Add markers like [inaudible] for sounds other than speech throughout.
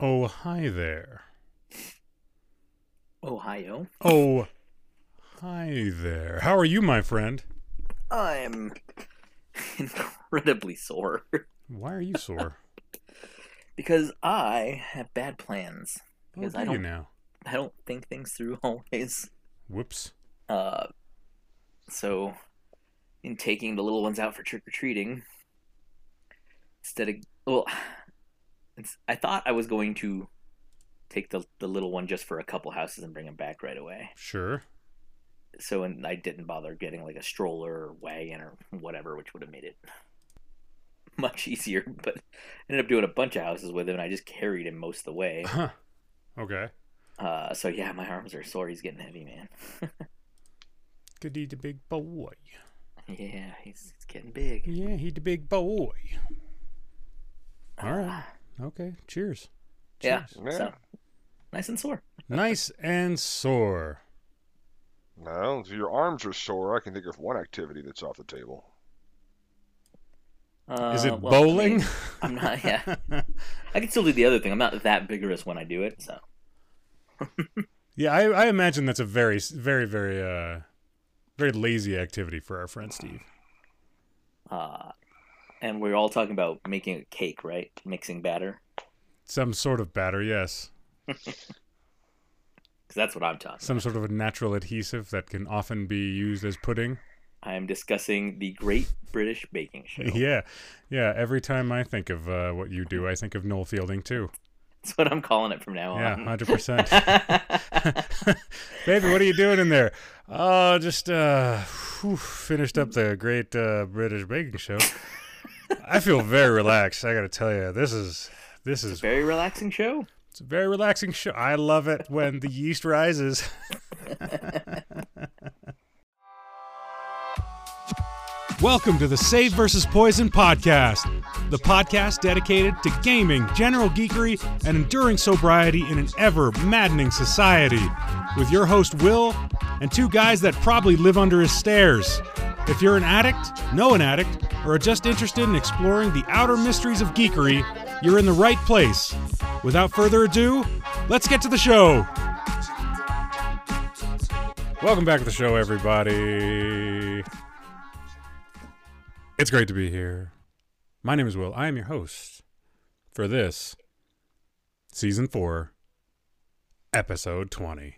Oh, hi there. Ohio. Oh, hi there. How are you, my friend? I'm [laughs] incredibly sore Why are you sore? [laughs] because I have bad plans. Oh, Because do I you don't- now? I don't think things through [laughs] always. Whoops. Uh, so, in taking the little ones out for trick or treating, instead of well, I thought I was going to take the the little one just for a couple houses and bring him back right away. Sure. So, and I didn't bother getting like a stroller or wagon or whatever, which would have made it [laughs] much easier. But I ended up doing a bunch of houses with him, and I just carried him most of the way. Huh. Okay. Uh, so yeah, my arms are sore. He's getting heavy, man. [laughs] Goody the big boy. Yeah, he's, he's getting big. Yeah, he's the big boy. All right. Okay. Cheers. yeah, Cheers. so nice and sore. [laughs] Nice and sore. No, if your arms are sore, I can think of one activity that's off the table. Uh, Is it well, I bowling? mean, [laughs] I'm not. Yeah, [laughs] I can still do the other thing. I'm not that vigorous when I do it. So yeah, I, I imagine that's a very, very, very, uh, very lazy activity for our friend Steve. uh, and we're all talking about making a cake, right? Mixing batter, Some sort of batter, yes. [laughs] because that's what I'm talking. Some sort of a natural adhesive that can often be used as pudding. I am discussing the Great British Baking [laughs] Show. Yeah, yeah. Every time I think of uh, what you do, I think of Noel Fielding too. That's what I'm calling it from now on. Yeah, hundred percent. [laughs] Baby, what are you doing in there? Oh, just uh, whew, finished up the Great uh, British Baking Show. I feel very relaxed. I got to tell you, this is this is a Very relaxing show. it's a very relaxing show. I love it when the yeast rises. [laughs] Welcome to the Save versus Poison podcast, the podcast dedicated to gaming, general geekery, and enduring sobriety in an ever maddening society. With your host, Will, and two guys that probably live under his stairs. If you're an addict, know an addict, or are just interested in exploring the outer mysteries of geekery, you're in the right place. Without further ado, let's get to the show. Welcome back to the show, everybody. It's great to be here. My name is Will. I am your host for this season four, episode 20.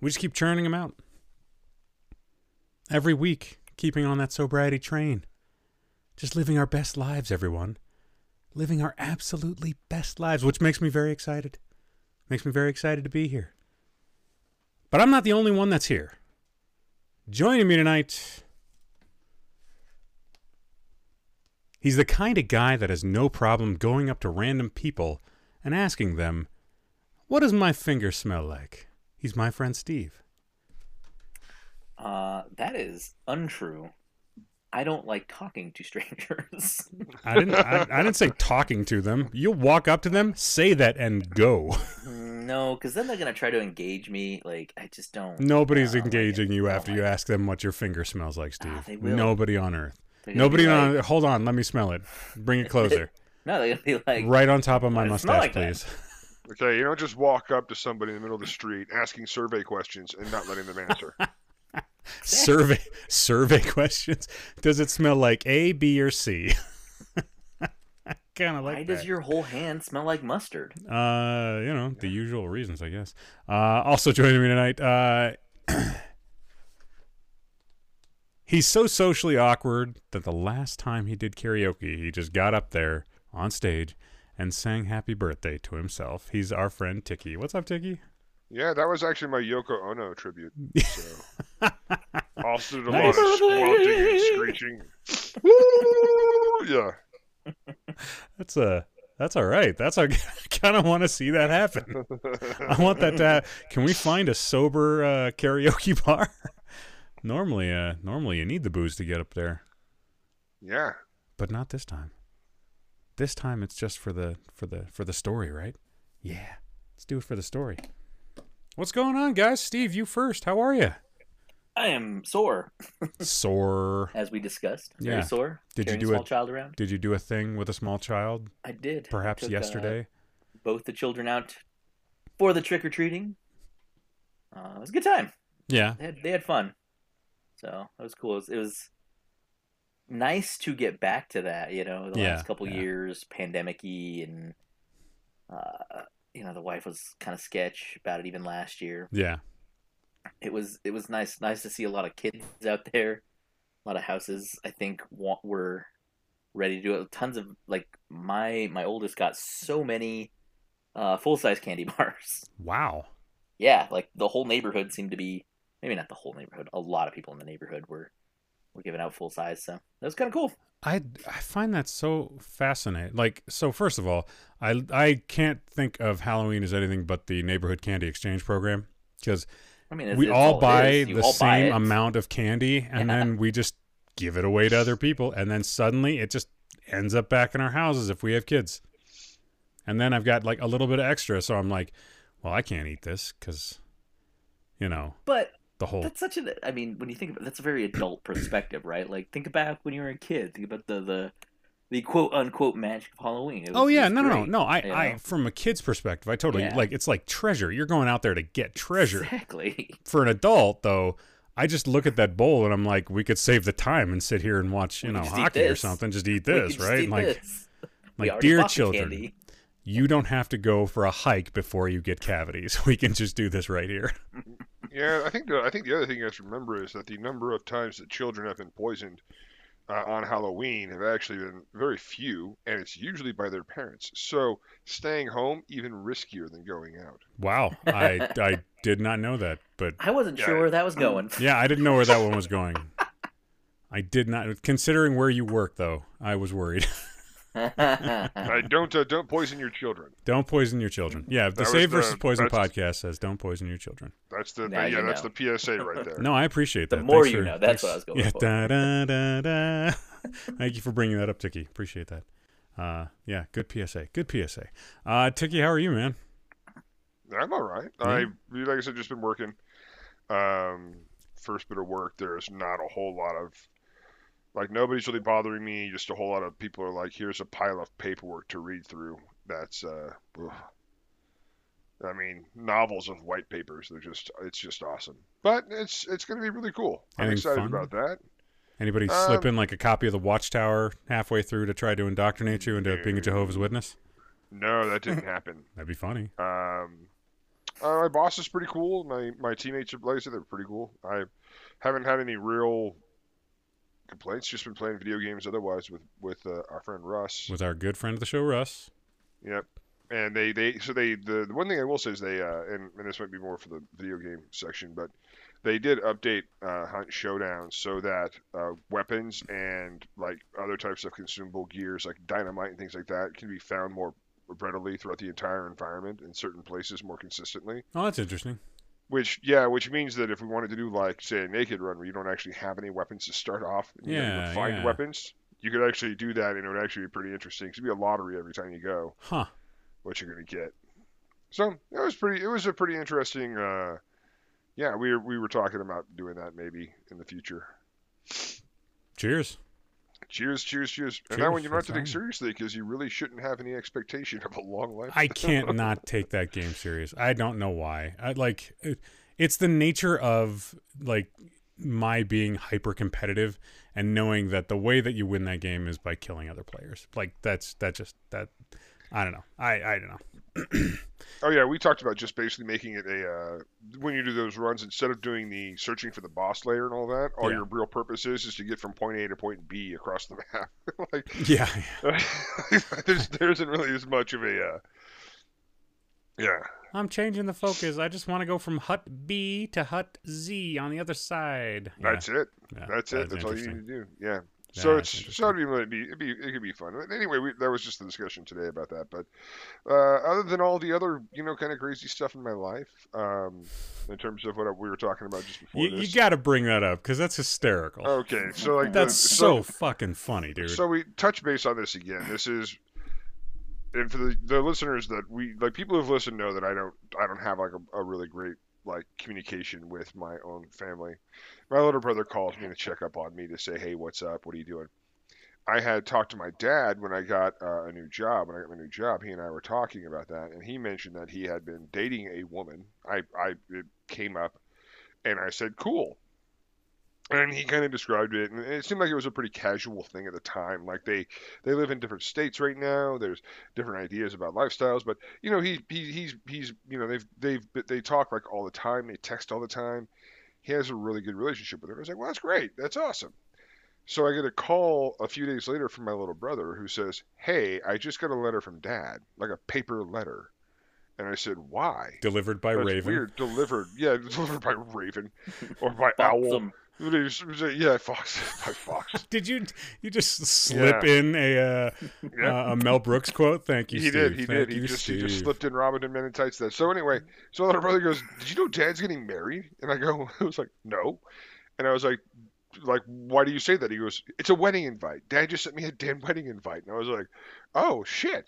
We just keep churning them out every week, keeping on that sobriety train. Just living our best lives, everyone. Living our absolutely best lives, which makes me very excited. Makes me very excited to be here. But I'm not the only one that's here. Joining me tonight, he's the kind of guy that has no problem going up to random people and asking them, What does my finger smell like? He's my friend Steve. Uh, that is untrue. I don't like talking to strangers. [laughs] I didn't. I, I didn't say talking to them. You'll walk up to them, say that, and go. no, because then they're gonna try to engage me. Like I just don't. Nobody's I don't like engaging you after you it. ask them what your finger smells like, Steve. Ah, they will. Nobody on earth. Nobody on. like- Hold on, let me smell it. Bring it closer. [laughs] No, they're gonna be like. right on top of my Why does it smell mustache, like that? please. [laughs] Okay, you don't just walk up to somebody in the middle of the street asking survey questions and not letting them answer. Survey survey questions. Does it smell like A, B, or C? [laughs] kind of like Why that. does your whole hand smell like mustard? Uh, you know, the usual reasons, I guess. Uh, also joining me tonight, uh, [clears throat] he's so socially awkward that the last time he did karaoke, he just got up there on stage and sang happy birthday to himself. He's our friend Tiki. What's up, Tiki? Yeah, that was actually my Yoko Ono tribute. So. also did a Nice. lot of squelching and screeching. [laughs] Yeah. That's uh that's all right. That's I kind of want to see that happen. I want that to. Ha- Can we find a sober uh, karaoke [laughs] bar? normally, uh, normally you need the booze to get up there. Yeah. but not this time. This time it's just for the for the for the story, right? Yeah. Let's do it for the story. What's going on, guys? Steve, you first. How are you? I am sore, Sore. [laughs] as we discussed. Very Yeah. sore. Did you do a small child around? Did you do a thing with a small child, I did. perhaps Took, uh, yesterday? both the children out for the trick or treating. Uh, it was a good time. Yeah. They had they had fun, so that was cool. It was, it was nice to get back to that. You know, the Yeah, last couple yeah. years, pandemic-y, and uh, you know, the wife was kind of sketch about it even last year. Yeah. It was it was nice nice to see a lot of kids out there, a lot of houses. I think wa- were ready to do it. Tons of like my my oldest got so many uh, full size candy [laughs] bars. Wow. yeah, like the whole neighborhood seemed to be maybe not the whole neighborhood. A lot of people in the neighborhood were were giving out full size, so that was kind of cool. I, I find that so fascinating. Like, so first of all, I, I can't think of Halloween as anything but the neighborhood candy exchange program because I mean, it's, we it's all it buy the all same it. amount of candy and Yeah. then we just give it away to other people and then suddenly it just ends up back in our houses if we have kids. And then I've got like a little bit of extra, so I'm like, well, I can't eat this because, you know, But the whole that's such an i mean, when you think about that's a very adult perspective, right? Like think about when you were a kid. Think about the the the quote unquote magic of Halloween. Oh, was, Oh yeah, no, no, no, no. I, you I, from a kid's perspective, I totally Yeah. like. It's like treasure. You're going out there to get treasure. exactly. [laughs] For an adult, though, I just look at that bowl and I'm like, we could save the time and sit here and watch, you We know, could just eat hockey or something. Just eat this, right? eat like, this. [laughs] Like dear children, candy. you don't have to go for a hike before you get cavities. [laughs] We can just do this right here. Yeah, I think the I think the other thing you have to remember is that the number of times that children have been poisoned uh, on Halloween have actually been very few, and it's usually by their parents. So staying home even riskier than going out. Wow, I, [laughs] I did not know that, but I wasn't Yeah. sure where that was going. yeah, I didn't know where that one was [laughs] going. I did not. Considering where you work, though, I was worried. [laughs] I [laughs] don't uh, don't poison your children. Don't poison your children. Yeah, the Save the- versus Poison podcast says don't poison your children. That's the, Now yeah, you that's know. the PSA right there. [laughs] No, I appreciate that. The more Thanks you for- know, that's thanks- what I was going yeah, for. Da, da, da, da. Thank you for bringing that up, Tiki. Appreciate that. Uh, yeah, good PSA. Good PSA. Uh, Tiki, how are you, man? I'm all right. I like I said, just been working. Um, first bit of work, there's not a whole lot of like nobody's really bothering me. Just a whole lot of people are like, here's a pile of paperwork to read through. That's uh, ugh. I mean, novels of white papers. They're just it's just awesome. But it's it's gonna be really cool. I'm excited fun? about that. Anybody Um, slip in like a copy of the Watchtower halfway through to try to indoctrinate you into being a Jehovah's Witness? No, that didn't [laughs] happen. That'd be funny. Um, uh, my boss is pretty cool. My my teammates are, like I said, they're pretty cool. I haven't had any real complaints. Just been playing video games otherwise with with uh, our friend Russ. With our good friend of the show, Russ. Yep. And they, they so they the, the one thing I will say is they uh, and, and this might be more for the video game section, but they did update uh, Hunt Showdown so that uh, weapons and like other types of consumable gears like dynamite and things like that can be found more readily throughout the entire environment in certain places more consistently. Oh, that's interesting. Which yeah, which means that if we wanted to do like say a naked run where you don't actually have any weapons to start off, and you gotta Yeah, find yeah. weapons, you could actually do that, and it would actually be pretty interesting. it'd be a lottery every time you go, Huh. what you're gonna get. So it was pretty. It was a pretty interesting. Uh, yeah, we were, we were talking about doing that maybe in the future. Cheers. Cheers, cheers, cheers. And that Cheers, one you don't have to take seriously because you really shouldn't have any expectation of a long life. I [laughs] can't not take that game serious. I don't know why. I like it- it's the nature of like my being hyper competitive and knowing that the way that you win that game is by killing other players. Like that's that just that I don't know. I I don't know. [clears throat] Oh yeah, we talked about just basically making it a uh, when you do those runs instead of doing the searching for the boss layer and all that. All Yeah. your real purpose is is to get from point A to point B across the map. [laughs] like Yeah. [laughs] there's there isn't really as much of a uh, yeah. I'm changing the focus. I just want to go from hut B to hut Z on the other side. Yeah, That's it. yeah, That's it. That's all you need to do. Yeah. So it's so it'd be, it'd be, it'd be it could be fun. Anyway, we, that was just the discussion today about that. But uh, other than all the other you know kind of crazy stuff in my life, um, in terms of what we were talking about just before You, you got to bring that up because that's hysterical. okay, so like that's the, so, fucking funny, dude. So we touch base on this again. This is, and for the, the listeners that we like, people who've listened know that I don't, I don't have like a, a really great like communication with my own family. My little brother calls me to check up on me to say, hey, what's up? What are you doing? I had talked to my dad when I got uh, a new job. When I got my new job, he and I were talking about that, and he mentioned that he had been dating a woman. I, I it came up, and I said, "Cool." And he kind of described it, and it seemed like it was a pretty casual thing at the time. Like they they live in different states right now. There's different ideas about lifestyles, but you know he, he he's he's you know they've they've they talk like all the time. They text all the time. He has a really good relationship with her. I was like, well, that's great. That's awesome. So I get a call a few days later from my little brother who says, "Hey, I just got a letter from Dad, like a paper letter." And I said, "Why?" Delivered by That's Raven. Weird. Delivered. Yeah, [laughs] delivered by Raven or by Owl. Yeah, Fox. [laughs] By Fox. Did you you just slip Yeah. in a uh, Yeah. uh, a Mel Brooks quote? Thank you, he Steve. did. He Thank did. He you, just he just slipped in Robin and Men in Tights. There. So anyway, so my brother goes, "Did you know Dad's getting married?" And I go, [laughs] "I was like, no," and I was like, "Like, why do you say that?" He goes, "It's a wedding invite. Dad just sent me a damn wedding invite." And I was like, "Oh shit."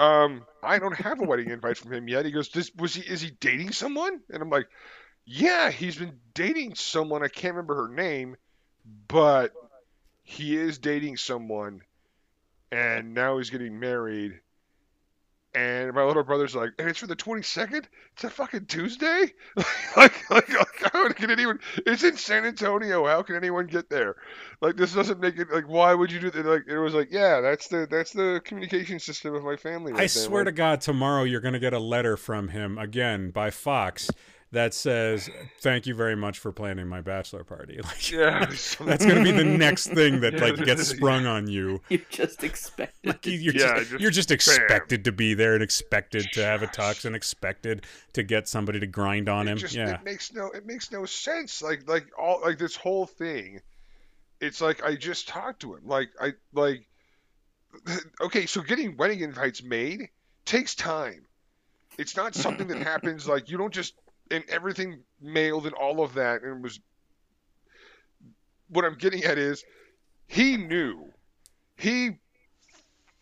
Um, I don't have a wedding invite from him yet. He goes, Does, "Was he? Is he dating someone?" And I'm like, "Yeah, he's been dating someone. I can't remember her name, but he is dating someone, and now he's getting married." And my little brother's like, and it's for the 22nd? It's a fucking Tuesday? [laughs] like, like, like, how can anyone? It's in San Antonio. How can anyone get there? Like, this doesn't make it. Like, why would you do that? Like, it was like, yeah, that's the that's the communication system of my family. I swear to God, tomorrow you're going to get a letter from him again by Fox that says, "Thank you very much for planning my bachelor party." [laughs] Like, Yeah, [laughs] that's going to be the next thing that [laughs] like gets sprung on you. You just expected. Like, you- you're, Yeah, just, just you're just bam. expected to be there and expected to have a Shush. tux and expected to get somebody to grind on it him. just yeah. it makes no it makes no sense. Like like all like this whole thing. It's like I just talked to him. Like I like okay, so getting wedding invites made takes time. It's not something that happens like you don't just and everything mailed and all of that and it was what I'm getting at is he knew. He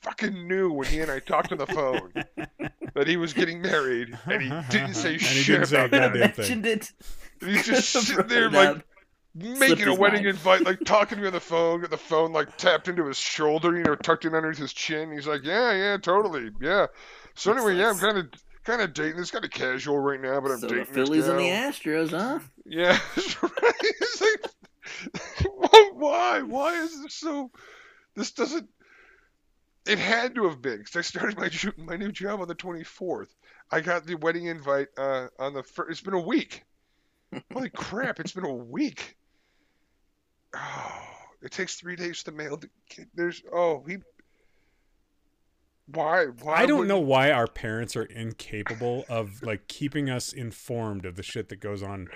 fucking knew when he and I talked on the phone [laughs] that he was getting married and he didn't say And he shit didn't say about that. goddamn thing. mentioned it. He's just [laughs] sitting there like making a wedding mind. invite, like [laughs] talking to me on the phone, got the phone like tapped into his shoulder, you know, tucked in underneath his chin. He's like, Yeah, yeah, totally. Yeah. So anyway, yeah, I'm like- kinda kinda dating it's kinda casual right now, but I'm so dating the Phillies and the. Astros, huh? Yeah. [laughs] Like [laughs] why- why? Is this so this doesn't it had to have been because I started my my new job on the 24th. I got the wedding invite uh, on the first. It's been a week. Holy [laughs] crap! It's been a week. Oh, [sighs] it takes three days to mail. The, kid. there's oh he. Why? Why? I don't would- know why our parents are incapable of like keeping us informed of the shit that goes on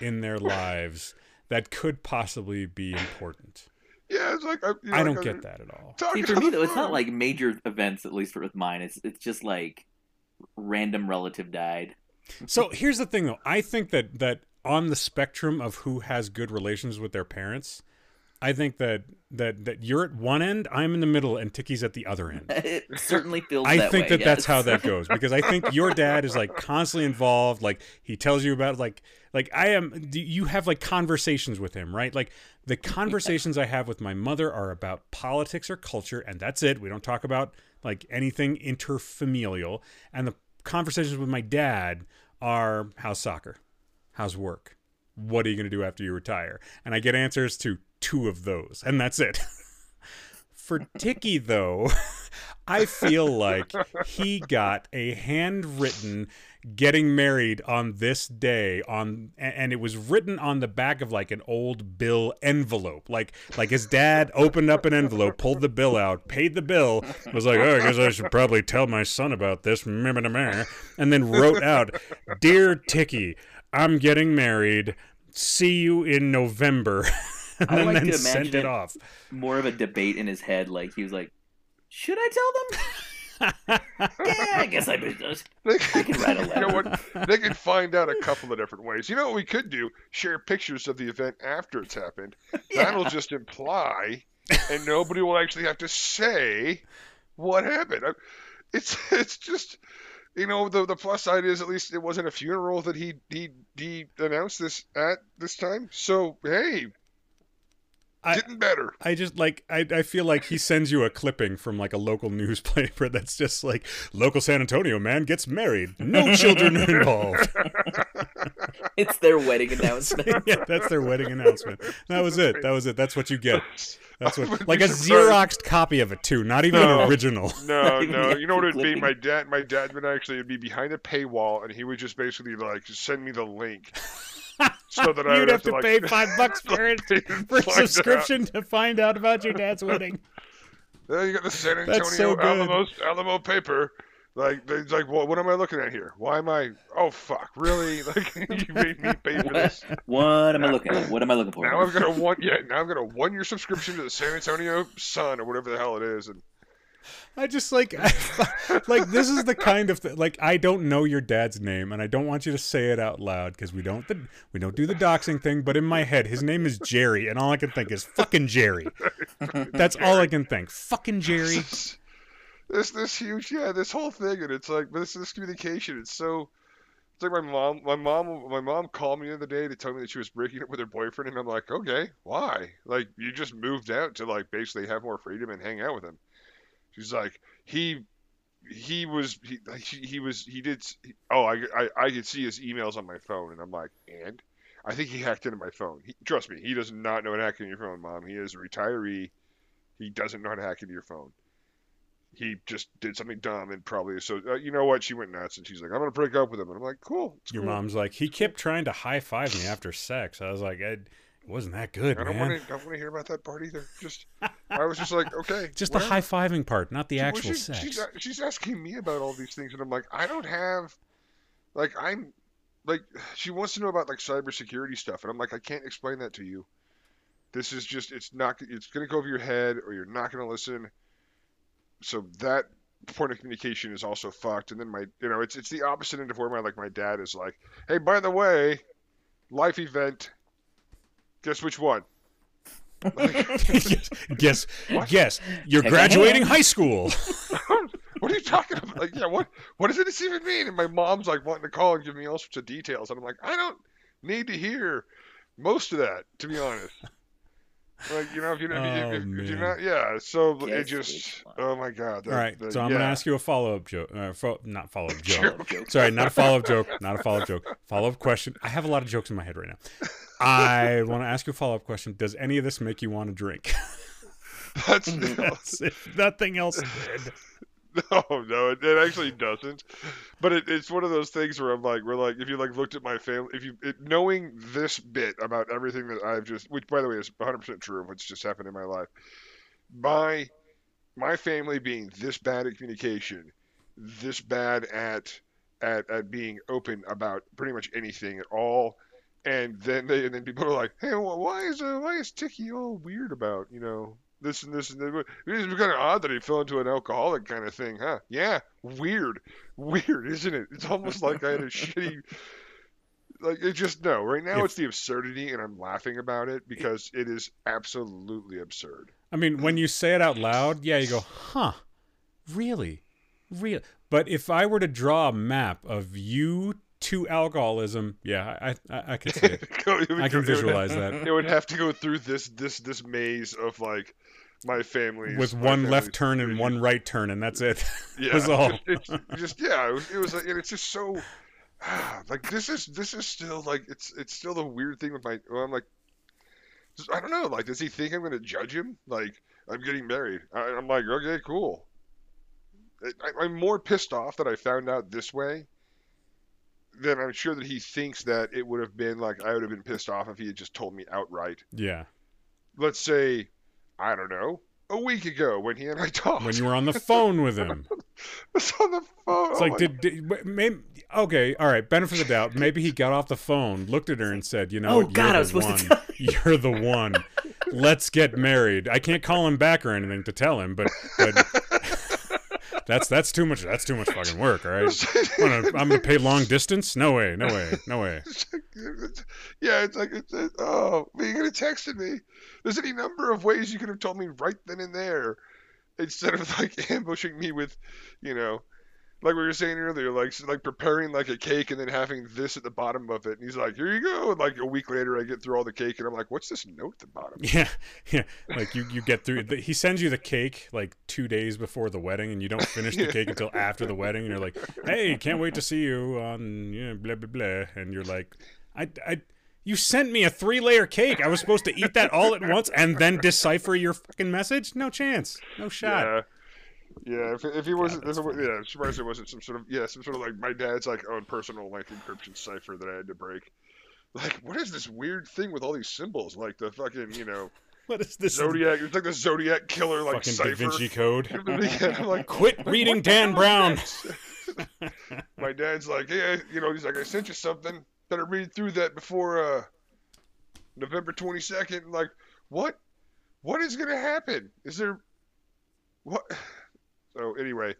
in their [laughs] lives that could possibly be important. Yeah, it's like I, you know, I like don't I'm get that at all. See, for me though, it's not like major events. At least with mine, it's it's just like random relative died. [laughs] So here's the thing though. I think that that on the spectrum of who has good relations with their parents, I think that that that you're at one end, I'm in the middle, and Tiki's at the other end. [laughs] It certainly feels. I that think way, that that's how that goes [laughs] because I think your dad is like constantly involved. Like he tells you about like like I am. You have like conversations with him, right? Like the [laughs] conversations I have with my mother are about politics or culture, and that's it. We don't talk about like anything interfamilial. And the conversations with my dad are how's soccer, how's work, what are you going to do after you retire, and I get answers to two of those, and that's it. [laughs] For Tiki, though, [laughs] I feel like he got a handwritten getting married on this day on and it was written on the back of like an old bill envelope. Like like his dad opened up an envelope pulled the bill out paid the bill was like oh i guess i should probably tell my son about this meh, meh, meh, meh," and then wrote out dear Tiki, i'm getting married. See you in november [laughs] [laughs] and I then, like then to sent imagine it it- off More of a debate in his head. Like he was like, "Should I tell them?" [laughs] [laughs] yeah, I guess I should. They I can write a You know what? They can find out a couple of different ways. You know what we could do? Share pictures of the event after it's happened. Yeah. That'll just imply, and nobody will actually have to say what happened. I- It's it's just, you know, the the plus side is at least it wasn't a funeral that he he he announced this at this time. So hey, I- better. I just like I, I feel like he sends you a clipping from like a local [laughs] newspaper that's just like local San Antonio man gets married, no children [laughs] involved. It's their wedding announcement. [laughs] yeah, that's their wedding announcement. That was it. That was it. That's what you get. That's what like a surprised. xeroxed copy of it too, not even No. an original. No, no. You know what actual it'd be? My dad, my dad would actually it'd be behind a paywall, and he would just basically like send me the link, so that [laughs] You'd would have to like, pay [laughs] five bucks for it [laughs] for and subscription to find out about your dad's wedding. There you got the San Antonio That's so good. Alamo Alamo paper. Like, they- it's like, well, what am I looking at here? Why am I? Oh fuck, really? Like, you made me pay for this. What am I looking at? What am I looking for? Now I've got a one, yeah. Now I've got a one-year subscription to the San Antonio Sun or whatever the hell it is, and I just like, I, [laughs] like this is the kind of th- like I don't know your dad's name, and I don't want you to say it out loud because we don't the, we don't do the doxing thing. But in my head, his name is Jerry, and all I can think is fucking Jerry. That's all I can think. Fucking Jerry. this this huge yeah this whole thing and it's like this this communication it's so it's like my mom my mom my mom called me the other day to tell me that she was breaking up with her boyfriend and I'm like okay why like you just moved out to like basically have more freedom and hang out with him she's like he he was he he, was he did he- oh I, I I could see his emails on my phone and I'm like and? I think he hacked into my phone. He, trust me he does not know how to hack into your phone mom. He is a retiree. He doesn't know how to hack into your phone. He just did something dumb and probably so uh, you know what? She went nuts and she's like i'm gonna break up with him. And i'm like cool Your cool. mom's like, he kept trying to high five me after sex. I was like, it wasn't that good, i don't man. want to i don't want to hear about that part either. Just [laughs] i was just like okay [laughs] Just the high fiving part, not the Well, actual she- sex. she's, uh, she's asking me about all these things and i'm like i don't have like i'm like she wants to know about like cybersecurity stuff and i'm like i can't explain that to you. This is just it's not it's gonna go over your head or you're not gonna listen. So that point of communication is also fucked and then my you know it's it's the opposite end of where my like my dad is like hey by the way life event guess which one yes, [laughs] yes, What? yes. You're Take graduating high school. [laughs] what are you talking about? Like, yeah, what what does this even mean? And my mom's like wanting to call and give me all sorts of details, and I'm like, I don't need to hear most of that, to be honest. Like, you know, if you know, Oh, if, if you're not, yeah. So it just, oh my god. All that- right, that- so I'm gonna ask you a follow up joke. Uh, fo- not follow up [laughs] joke. Follow-up joke. Sorry, not a follow up joke. Not a follow up joke. Follow up question. I have a lot of jokes in my head right now. I want to ask you a follow up question. Does any of this make you want to drink? [laughs] That's [laughs] That's if nothing else did. [laughs] no, no, it, it actually doesn't. But it, it's one of those things where I'm like, we're like, if you like looked at my family, if you it, knowing this bit about everything that I've just, which by the way is 100% true of what's just happened in my life, my my family being this bad at communication, this bad at at at being open about pretty much anything at all. And then they and then people are like, hey, why is uh, why is Tiki all weird about you know this and this and that? It's kind of odd that he fell into an alcoholic kind of thing, huh? Yeah, weird, weird, isn't it? It's almost like I had a [laughs] shitty. Like it just no. Right now If- it's the absurdity, and I'm laughing about it because it is absolutely absurd. I mean, when you say it out loud, yeah, you go, huh, really? Real. But if I were to draw a map of you to alcoholism, yeah, I I, I could see it. [laughs] It would I can it would- visualize that. It would have to go through this this this maze of like my family With one left turn and one right turn, and that's it. [laughs] Yeah, was all. [laughs] It's just yeah, it was, it was like, and it's just so ah, like this is this is still like it's it's still the weird thing with my. Well, I'm like, I don't know. Like, does he think I'm gonna judge him? Like, I'm getting married. I, I'm like, okay, cool. I, I'm more pissed off that I found out this way than I'm sure that he thinks that it would have been like I would have been pissed off if he had just told me outright. yeah. Let's say, I don't know, a week ago when he and I [laughs] talked. When you were on the phone with him. [laughs] was on the phone. It's oh like, my did, did maybe, okay, all right, benefit of the doubt. Maybe he got off the phone, looked at her, and said, "You know, Oh. God, you're I was the supposed one. to tell You're the one. Let's get married." I can't call him back or anything to tell him, but but that's that's too much. That's too much fucking work. All right, [laughs] I'm gonna, I'm gonna pay long distance. No way, no way, no way. [laughs] yeah, it's like, it's, uh, oh, you could have texted me. There's any number of ways you could have told me right then and there, instead of like [laughs] ambushing me with, you know, like we were saying earlier, like like preparing like a cake and then having this at the bottom of it. And he's like, "Here you go." And like a week later, I get through all the cake and I'm like, "What's this note at the bottom?" Yeah, [laughs] yeah. Like you, you get through. He sends you the cake like two days before the wedding, and you don't finish the cake until [laughs] after the wedding. And you're like, "Hey, can't wait to see you on yeah, blah blah blah." And you're like, "I, I, you sent me a three layer cake. I was supposed to eat that all at once and then decipher your fucking message? No chance. No shot." Yeah. Yeah, if, if he wasn't, that's if it wa- funny. yeah, I'm surprised it wasn't some sort of yeah, some sort of like my dad's like own personal like encryption cipher that I had to break. Like, what is this weird thing with all these symbols? Like the fucking you know [laughs] What is this? zodiac. It's like the zodiac killer like fucking cipher. Da Vinci Code. [laughs] yeah, I'm like, [laughs] Quit reading Dan Brown. my dad's like, hey, you know, he's like, I sent you something. Better read through that before uh November 22nd. Like, what? What is gonna happen? Is there what? So anyway,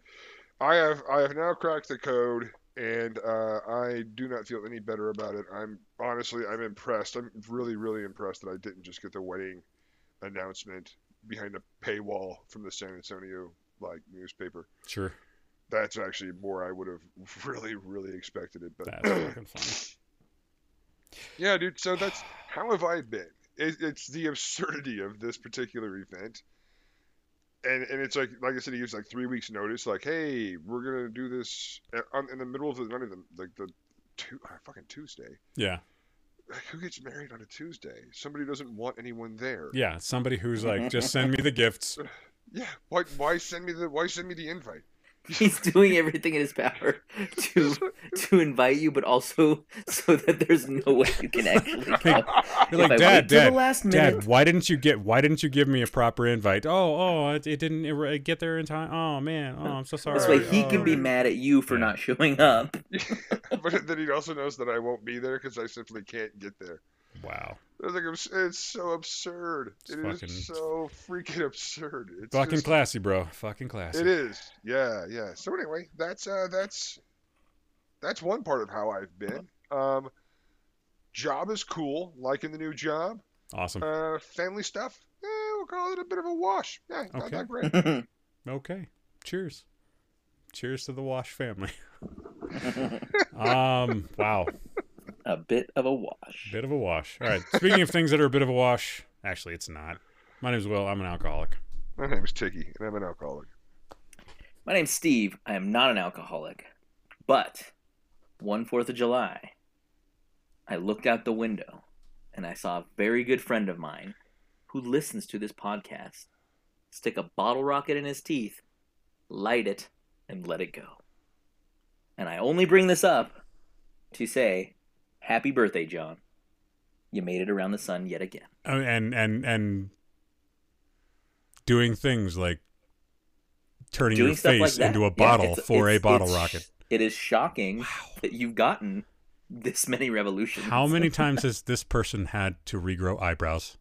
I have I have now cracked the code, and uh, I do not feel any better about it. I'm honestly I'm impressed. I'm really really impressed that I didn't just get the wedding announcement behind a paywall from the San Antonio like newspaper. Sure. That's actually more I would have [laughs] really really expected it. But That's fucking [clears throat] funny. yeah, dude. So that's how have I been? It, it's the absurdity of this particular event, and and it's like like I said, he gives like three weeks notice. Like, hey, we're gonna do this uh, in the middle of the not even like the two, uh, fucking Tuesday. Yeah. Like, who gets married on a Tuesday? Somebody doesn't want anyone there. Yeah. Somebody who's like, just [laughs] send me the gifts. [sighs] Yeah. Why why send me the why send me the invite? [laughs] He's doing everything in his power to to invite you, but also [laughs] so that there's no way you can actually come. You're like, I Dad, Dad, last Dad, minute- why didn't you get? Why didn't you give me a proper invite? Oh, oh, it, it didn't uh, get there in time. Oh man, oh, I'm so sorry. This way he oh. can be mad at you for Yeah. not showing up. [laughs] but then he also knows that I won't be there because I simply can't get there. Wow, It's like it's so absurd. It's It is fucking- so freaking [laughs] absurd. It's fucking just- classy, bro. Fucking classy. It is. Yeah, yeah. So anyway, that's uh that's that's one part of how I've been. Um job is cool, liking the new job. Awesome. Uh family stuff, eh, we'll call it a bit of a wash. Yeah, not Okay. that great. [laughs] Okay. Cheers. Cheers to the Wash family. [laughs] um. Wow. A bit of a wash. Bit of a wash. All right. Speaking of things that are a bit of a wash, actually, it's not. My name's Will. I'm an alcoholic. My name is Tiki, and I'm an alcoholic. My name's Steve. I am not an alcoholic. But one Fourth of July, I looked out the window and I saw a very good friend of mine who listens to this podcast stick a bottle rocket in his teeth, light it, and let it go. And I only bring this up to say, Happy birthday, John. You made it around the sun yet again. Oh, and and and doing things like turning Doing your stuff like face into a Yeah, bottle it's- for a bottle rocket. It is shocking that you've gotten this many revolutions. How many [laughs] times has this person had to regrow eyebrows?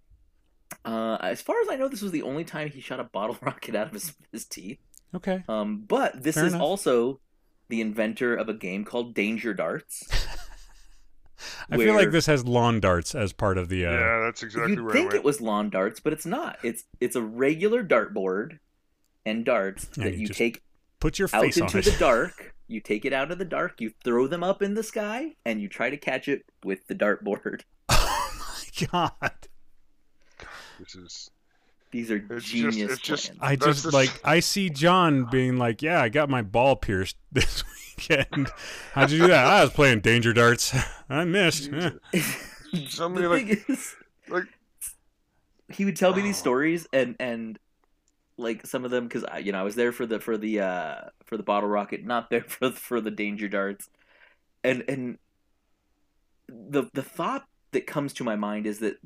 Uh, as far as I know, this was the only time he shot a bottle [laughs] rocket out of his, his teeth. Okay. Um, but this Fair is enough. also the inventor of a game called Danger Darts. [laughs] I feel like this has lawn darts as part of the. Uh, yeah, that's exactly You'd where think I it was lawn darts, but it's not. It's it's a regular dartboard and darts And that you you take Put your out face on into it. the dark. You take it out of the dark. You throw them up in the sky, and you try to catch it with the dartboard. [laughs] oh my god! This is These are It's just- genius it's just- I That's just like I see John being like, "Yeah, I got my ball pierced [laughs] this weekend. How'd you do that? I was playing danger darts. [laughs] I missed. [laughs] Somebody the like thing is, like he would tell me these Oh. stories and and like some of them because I you know I was there for the for the uh for the bottle rocket, not there for for the danger darts, and and the the thought that comes to my mind is that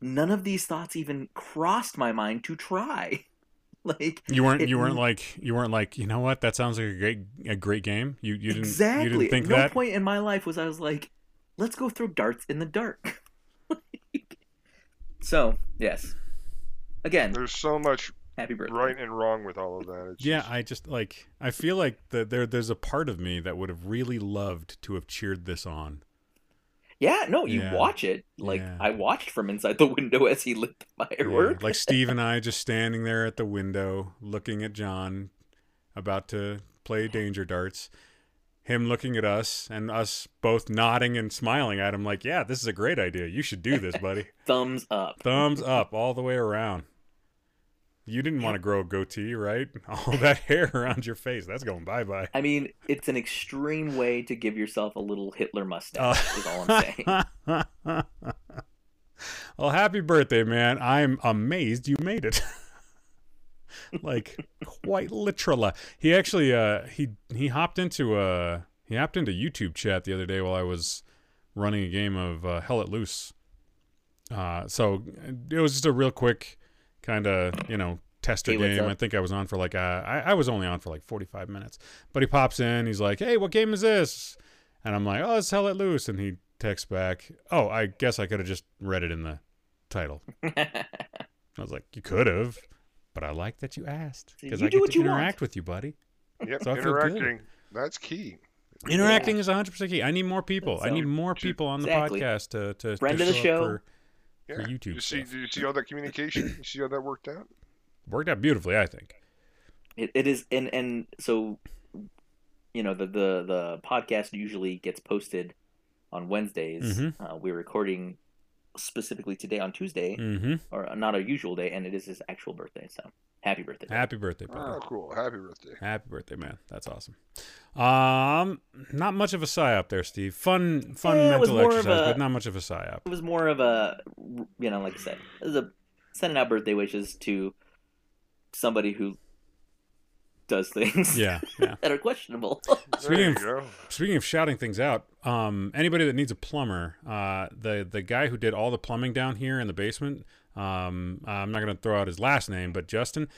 none of these thoughts even crossed my mind to try. [laughs] like You weren't. It- You weren't like. You weren't like. You know what? That sounds like a great. A great game. You. You didn't. exactly. You didn't think At no that. point in my life was I was like, let's go throw darts in the dark. [laughs] so yes, again, there's so much happy birthday. right and wrong with all of that. It's Yeah, just- I just like. I feel like the, there. There's a part of me that would have really loved to have cheered this on. Yeah, no, you Yeah. watch it. Like Yeah. I watched from inside the window as he lit the Yeah, firework. Like [laughs] Steve and I just standing there at the window, looking at John, about to play danger darts. Him looking at us and us both nodding and smiling at him like, "Yeah, this is a great idea. You should do this, buddy." [laughs] Thumbs up. Thumbs up all the way around. You didn't want to grow a goatee, right? [laughs] All that hair around your face, that's going bye bye. I mean, it's an extreme way to give yourself a little Hitler mustache, is all I'm saying. [laughs] well, happy birthday, man. I'm amazed you made it. [laughs] like quite literally. He actually uh he he hopped into uh he hopped into YouTube chat the other day while I was running a game of uh, Hell Let Loose. Uh so it was just a real quick kind of, you know, tester Hey, game. I think I was on for like uh, I I was only on for like 45 minutes. But he pops in, he's like, "Hey, what game is this?" And I'm like, "Oh, it's Hell Let Loose." And he texts back, "Oh, I guess I could have just read it in the title." [laughs] I was like, "You could have." But I like that you asked because I do get what to you want. interact with you, buddy. Yep, So I feel good. interacting. That's key. Interacting is 100% key. I need more people. I need more people on the Exactly. podcast to to, Friend to of the show show. For, Yeah. For YouTube You see, stuff. you see all that communication? You see how that worked out? worked out beautifully, I think. It, it is, and and so, you know, the the the podcast usually gets posted on Wednesdays. Mhm. Uh, we're recording specifically today on Tuesday, Mm-hmm. or not our usual day, and it is his actual birthday. So happy birthday! Happy birthday, brother. Oh, cool. Happy birthday. Happy birthday, man. That's awesome. Um, not much of a psyop there, Steve. Fun, fun Yeah, mental exercise, a- but not much of a psyop. It was more of a, you know, like I said, it was a sending out birthday wishes to somebody who does things Yeah, [laughs] yeah. that are questionable. [laughs] Speaking of- Speaking of shouting things out, um, anybody that needs a plumber, uh, the the guy who did all the plumbing down here in the basement, um, I'm not going to throw out his last name, but Justin,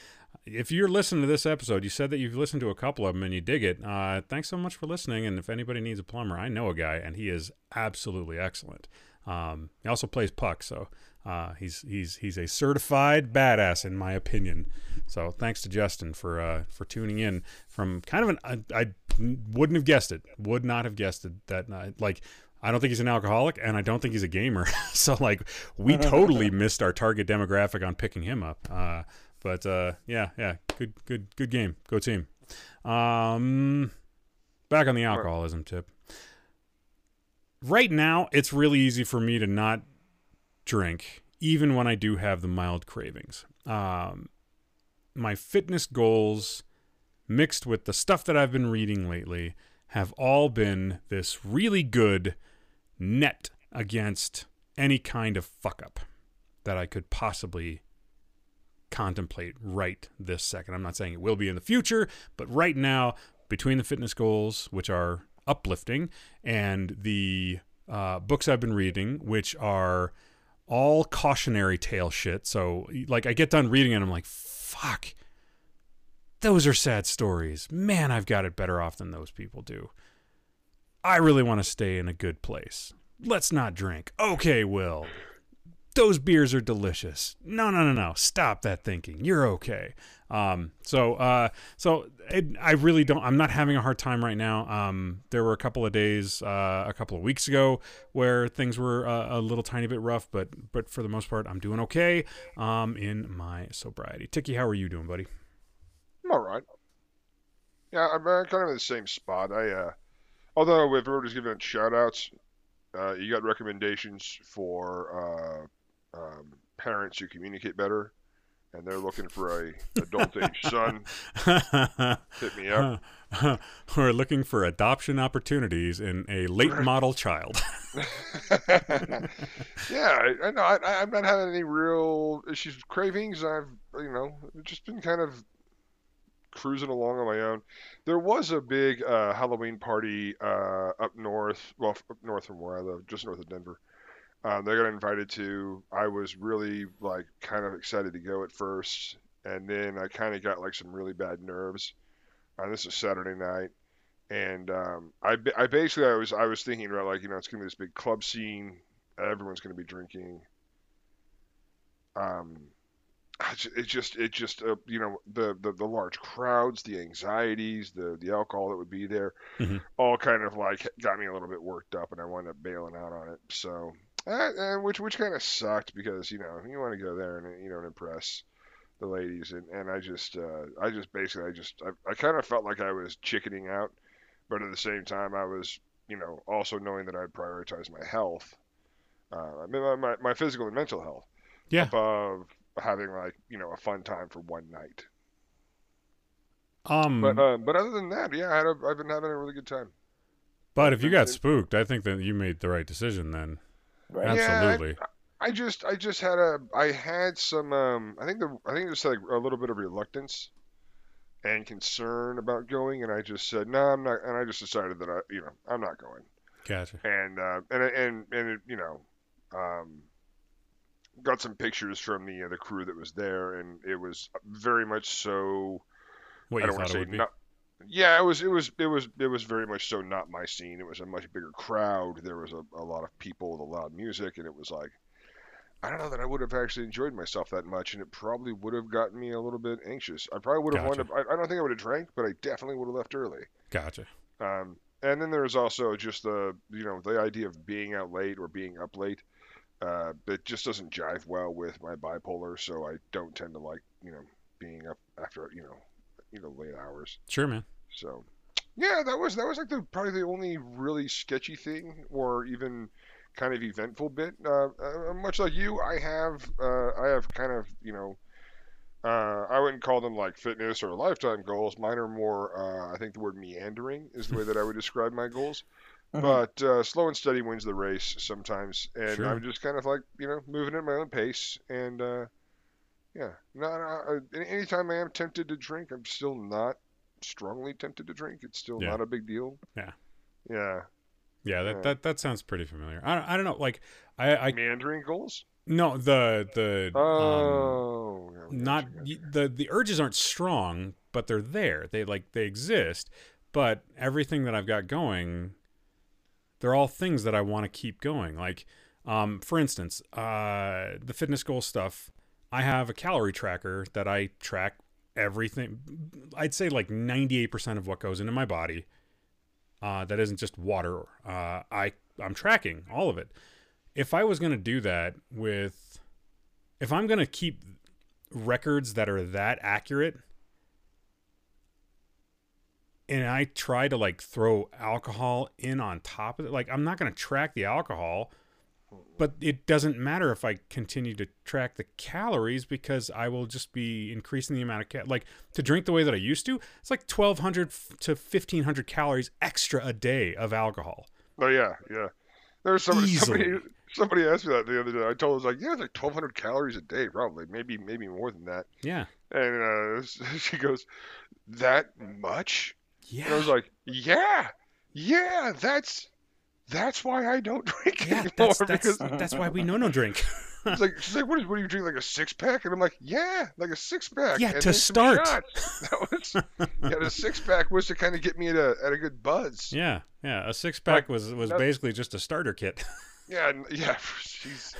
if you're listening to this episode, you said that you've listened to a couple of them and you dig it. Uh, thanks so much for listening. And if anybody needs a plumber, I know a guy, and he is absolutely excellent. Um, he also plays puck, so uh, he's he's he's a certified badass in my opinion. So thanks to Justin for uh, for tuning in from kind of an I, I wouldn't have guessed it, would not have guessed it that uh, like I don't think he's an alcoholic and I don't think he's a gamer. [laughs] so like we [laughs] totally missed our target demographic on picking him up. Uh, but uh, yeah, yeah, good good good game, go team. Um, back on the alcoholism tip. Right now, it's really easy for me to not drink, even when I do have the mild cravings. Um, my fitness goals, mixed with the stuff that I've been reading lately, have all been this really good net against any kind of fuck up that I could possibly contemplate right this second. I'm not saying it will be in the future, but right now, between the fitness goals, which are uplifting, and the uh, books I've been reading, which are all cautionary tale shit. So, like, I get done reading it, I'm like, fuck, those are sad stories. Man, I've got it better off than those people do. I really want to stay in a good place. Let's not drink. Okay, Will. Those beers are delicious. No, no, no, no. Stop that thinking. You're okay. Um, so, uh, so it, I really don't. I'm not having a hard time right now. Um, there were a couple of days, uh, a couple of weeks ago, where things were uh, a little tiny bit rough, but but for the most part, I'm doing okay. Um, in my sobriety. Tiki, how are you doing, buddy? I'm all right. Yeah, I'm uh, kind of in the same spot. I, uh, although if everybody's giving out shout outs, uh, you got recommendations for uh, um, parents who communicate better, and they're looking for a adult age [laughs] son. Hit me up. [laughs] We're looking for adoption opportunities in a late model child. [laughs] yeah, I, I know. I, I'm not having any real issues with cravings. I've, you know, just been kind of cruising along on my own. There was a big uh, Halloween party uh, up north, well, up north from where I live, just north of Denver. Um, they got invited to. I was really like kind of excited to go at first, and then I kind of got like some really bad nerves. Uh, this is Saturday night, and um, I, I basically I was I was thinking about like you know it's gonna be this big club scene, everyone's gonna be drinking. Um, it just it just uh, you know the, the the large crowds, the anxieties, the the alcohol that would be there, Mhm. all kind of like got me a little bit worked up, and I wound up bailing out on it. So, uh, uh, which which kind of sucked because you know you want to go there and you know and impress the ladies, and and I just uh, I just basically I just I, I kind of felt like I was chickening out, but at the same time I was you know also knowing that I'd prioritize my health, uh, I mean my, my my physical and mental health Yeah. above having like you know a fun time for one night. Um, But uh, but other than that, yeah, I had a, I've been having a really good time. but if you got spooked, I think that you made the right decision then. Right. Yeah, I- Absolutely. I just I just had a I had some um I think the I think just like a little bit of reluctance and concern about going and I just said no I'm not and I just decided that I you know I'm not going Gotcha. and uh, and and and it, you know um got some pictures from the uh, the crew that was there and it was very much so What I you don't want thought to it say would be? not yeah it was it was it was it was very much so not my scene it was a much bigger crowd there was a, a lot of people with a loud music and it was like I don't know that I would have actually enjoyed myself that much, and it probably would have gotten me a little bit anxious. I probably would have Gotcha. wound up. I, I don't think I would have drank, but I definitely would have left early. Gotcha. Um, and then there's also just the you know the idea of being out late or being up late. Uh, that just doesn't jive well with my bipolar, so I don't tend to like you know being up after you know you know late hours. Sure, man. So yeah, that was that was like the probably the only really sketchy thing, or even kind of eventful bit. Uh, uh, much like you, I have uh, I have kind of you know. Uh, I wouldn't call them like fitness or lifetime goals. Mine are more, uh, I think the word meandering is the way that I would describe my goals. Mhm. But uh, slow and steady wins the race sometimes, and Sure. I'm just kind of like you know moving at my own pace. And uh, yeah, not uh, anytime I am tempted to drink, I'm still not strongly tempted to drink. It's still Yeah. not a big deal. Yeah. Yeah. Yeah, that, Yeah. that that sounds pretty familiar. I don't, I don't know. Like, I I Meandering goals. no the the um, Oh. yeah, not gotcha, y- gotcha. the the urges aren't strong, but they're there. They like they exist. But everything that I've got going, they're all things that I want to keep going. Like, um, for instance, uh, the fitness goal stuff. I have a calorie tracker that I track everything. I'd say like ninety eight percent of what goes into my body. Uh, that isn't just water. Uh, I I'm tracking all of it. If I was gonna do that with, if I'm gonna keep records that are that accurate and I try to like throw alcohol in on top of it, like I'm not going to track the alcohol, but it doesn't matter if I continue to track the calories because I will just be increasing the amount of cal- like to drink the way that I used to. It's like 1200 f- to 1500 calories extra a day of alcohol. Oh yeah, yeah. There's somebody, Easily. somebody somebody asked me that the other day. I told her, like, yeah, it's like 1,200 calories a day, probably, maybe maybe more than that. Yeah. And uh, [laughs] she goes, that much? Yeah. And I was like, yeah, yeah, that's that's why I don't [laughs] drink yeah, anymore that's, that's, because [laughs] that's why we no no drink. [laughs] it's like she's like, what, is, what do you drink like a six pack? And I'm like, yeah, like a six pack. Yeah, and to start. That was yeah, the six pack was to kind of get me at a at a good buzz. yeah, yeah. A six pack was was basically just a starter kit. Yeah, yeah, she's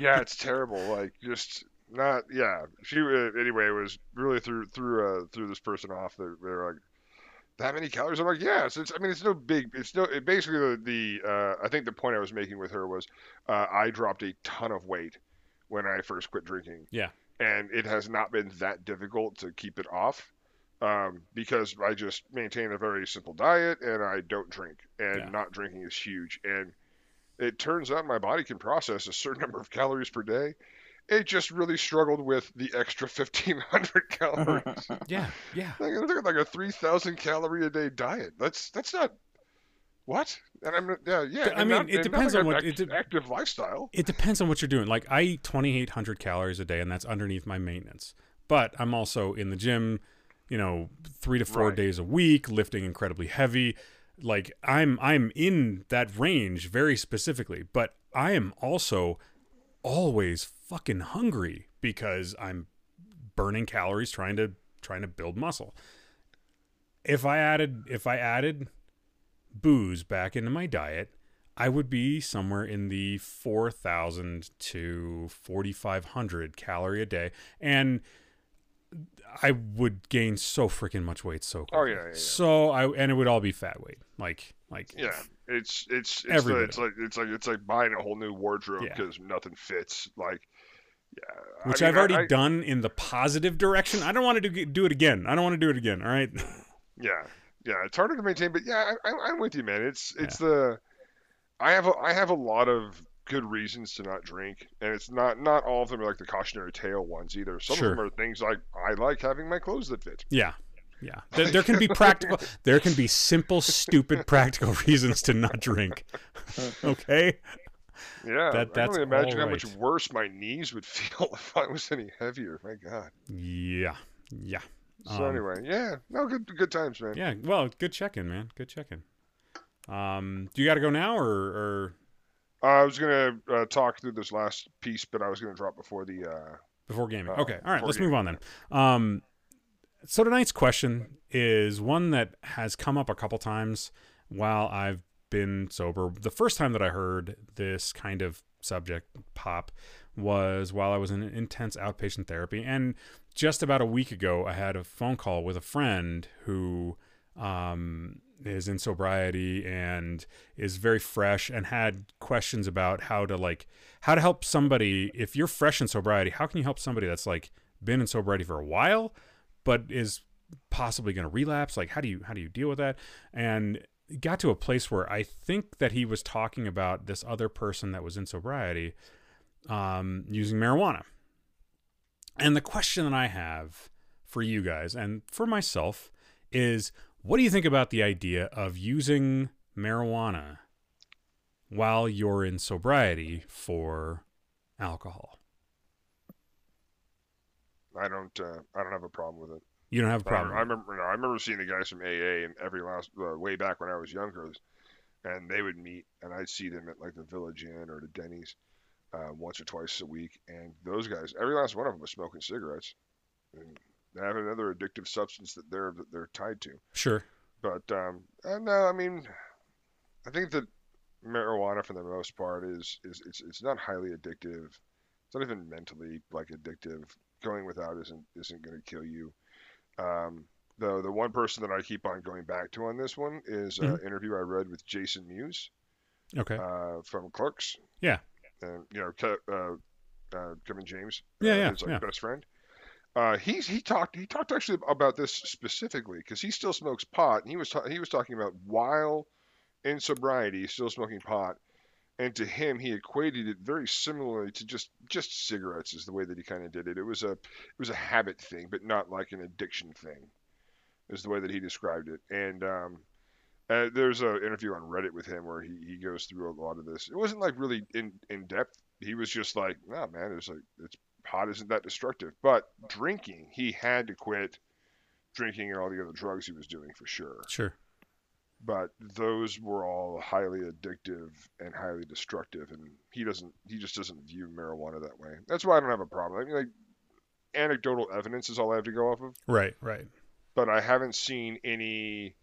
yeah, it's terrible. Like just not yeah. She uh, anyway it was really through through uh through this person off. They're, they're like that many calories. I'm like yeah. So it's I mean it's no big. It's no it basically the the uh, I think the point I was making with her was uh, I dropped a ton of weight when I first quit drinking. Yeah. And it has not been that difficult to keep it off. Um, because I just maintain a very simple diet and I don't drink, and Yeah. not drinking is huge. And it turns out my body can process a certain [laughs] number of calories per day. It just really struggled with the extra 1500 [laughs] calories. yeah, yeah. like, it's like- like a 3000 calorie a day diet. That's that's not what? And I'm yeah yeah. I mean, not- it depends like on what- act- it de- active lifestyle. It depends on what you're doing. Like I eat 2,800 calories a day, and that's underneath my maintenance. But I'm also in the gym, you know, three to four Right. days a week, lifting incredibly heavy. Like I'm I'm in that range very specifically. But I am also always fucking hungry because I'm burning calories trying to trying to build muscle. If I added if I added booze back into my diet, I would be somewhere in the 4,000 to 4,500 calorie a day. And I would gain so freaking much weight so oh, quickly. Oh, yeah, yeah, yeah. So I, and it would all be fat weight. Like, like, Yeah, it's it's it's, the, it's like it's like it's like buying a whole new wardrobe Yeah. because nothing fits. Like, Yeah, which I I've mean, already I, done in the positive direction. I don't want to do, do it again. I don't want to do it again. All right. [laughs] Yeah, yeah, it's harder to maintain, but yeah, I, I, I'm with you, man. It's it's the I have a I have a lot of good reasons to not drink, and it's not not all of them are like the cautionary tale ones either. Some Sure. of them are things like I like having my clothes that fit. Yeah. Yeah. There, there can be practical, there can be simple, stupid, practical [laughs] reasons to not drink. [laughs] okay. Yeah, That- I that's can only imagine how much worse my knees would [laughs] feel if I was any heavier. My God. Yeah. Yeah. So Um, anyway, yeah, no, good good times, man. Yeah. Well, good check in, man. Good check in. Um, do you got to go now or, or I was gonna uh, talk through this last piece, but I was gonna drop before the. Uh, before gaming? Uh, okay. All right. Let's gaming, move on then. Um, so tonight's question is one that has come up a couple times while I've been sober. The first time that I heard this kind of subject pop was while I was in intense outpatient therapy. And just about a week ago, I had a phone call with a friend who um, is in sobriety and is very fresh and had questions about how to like how to help somebody if you're fresh in sobriety how can you help somebody that's like been in sobriety for a while but is possibly going to relapse like how do you how do you deal with that? And got to a place where i think that he was talking about this other person that was in sobriety um, using marijuana. And the question that i have for you guys and for myself is what do you think about the idea of using marijuana while you're in sobriety for alcohol I don't. Uh, I don't have a problem with it. you don't have a problem I remember. No, I remember seeing the guys from AA and every last uh, way back when I was younger, and they would meet, and I'd see them at like the Village Inn or the Denny's uh, once or twice a week, and those guys, every last one of them was smoking cigarettes, and they have another addictive substance that they're that they're tied to. sure But um, no, I mean, I think that marijuana for the most part is is it's it's not highly addictive. It's not even mentally like addictive. Going without isn't isn't going to kill you. Um, the the one person that I keep on going back to on this one is an interview I read with Jason Mewes okay uh, from Clerks. Yeah. And you know, Ke- uh, uh, Kevin James. Yeah, uh, yeah, his like yeah. best friend. Uh, he's he talked he talked actually about this specifically because he still smokes pot and he was ta- he was talking about while in sobriety still smoking pot and to him he equated it very similarly to just just cigarettes is the way that he kind of did it it was a it was a habit thing but not like an addiction thing is the way that he described it and um, uh, there's an interview on Reddit with him where he, he goes through a lot of this. It wasn't like really in, in depth. He was just like, no, man, it's like it's pot isn't that destructive. But drinking, he had to quit drinking and all the other drugs he was doing for sure. sure But those were all highly addictive and highly destructive, and he doesn't. He just doesn't view marijuana that way. That's why I don't have a problem. I mean, like anecdotal evidence is all I have to go off of right right but I haven't seen any.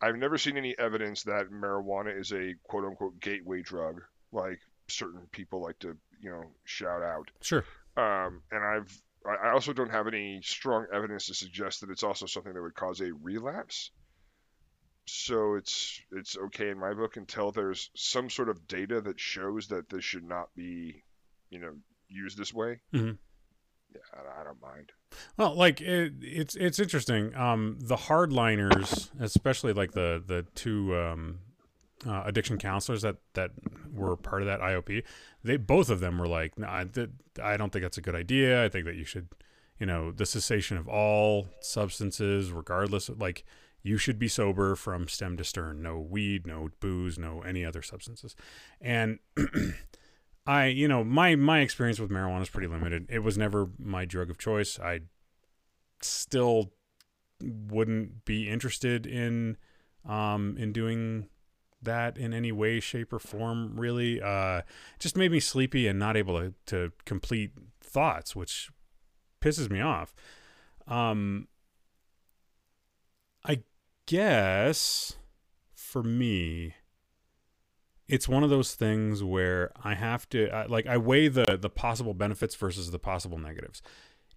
I've never seen any evidence that marijuana is a quote unquote gateway drug, like certain people like to, you know, shout out. sure Um, and I've, I I also don't have any strong evidence to suggest that it's also something that would cause a relapse. So it's it's okay in my book until there's some sort of data that shows that this should not be, you know, used this way. Mhm. Yeah, I, I don't mind. Well, like it, it's it's interesting. Um, the hardliners, especially like the the two um, uh, addiction counselors that that were part of that IOP, they both of them were like, no, I, th- I don't think that's a good idea. I think that you should, you know, the cessation of all substances, regardless of like. You should be sober from stem to stern. No weed, no booze, no any other substances. And [clears throat] I, you know, my my experience with marijuana is pretty limited. It was never my drug of choice. I still wouldn't be interested in um in doing that in any way shape or form really uh just made me sleepy and not able to, to complete thoughts which pisses me off um guess for me it's one of those things where I have to I, like I weigh the the possible benefits versus the possible negatives.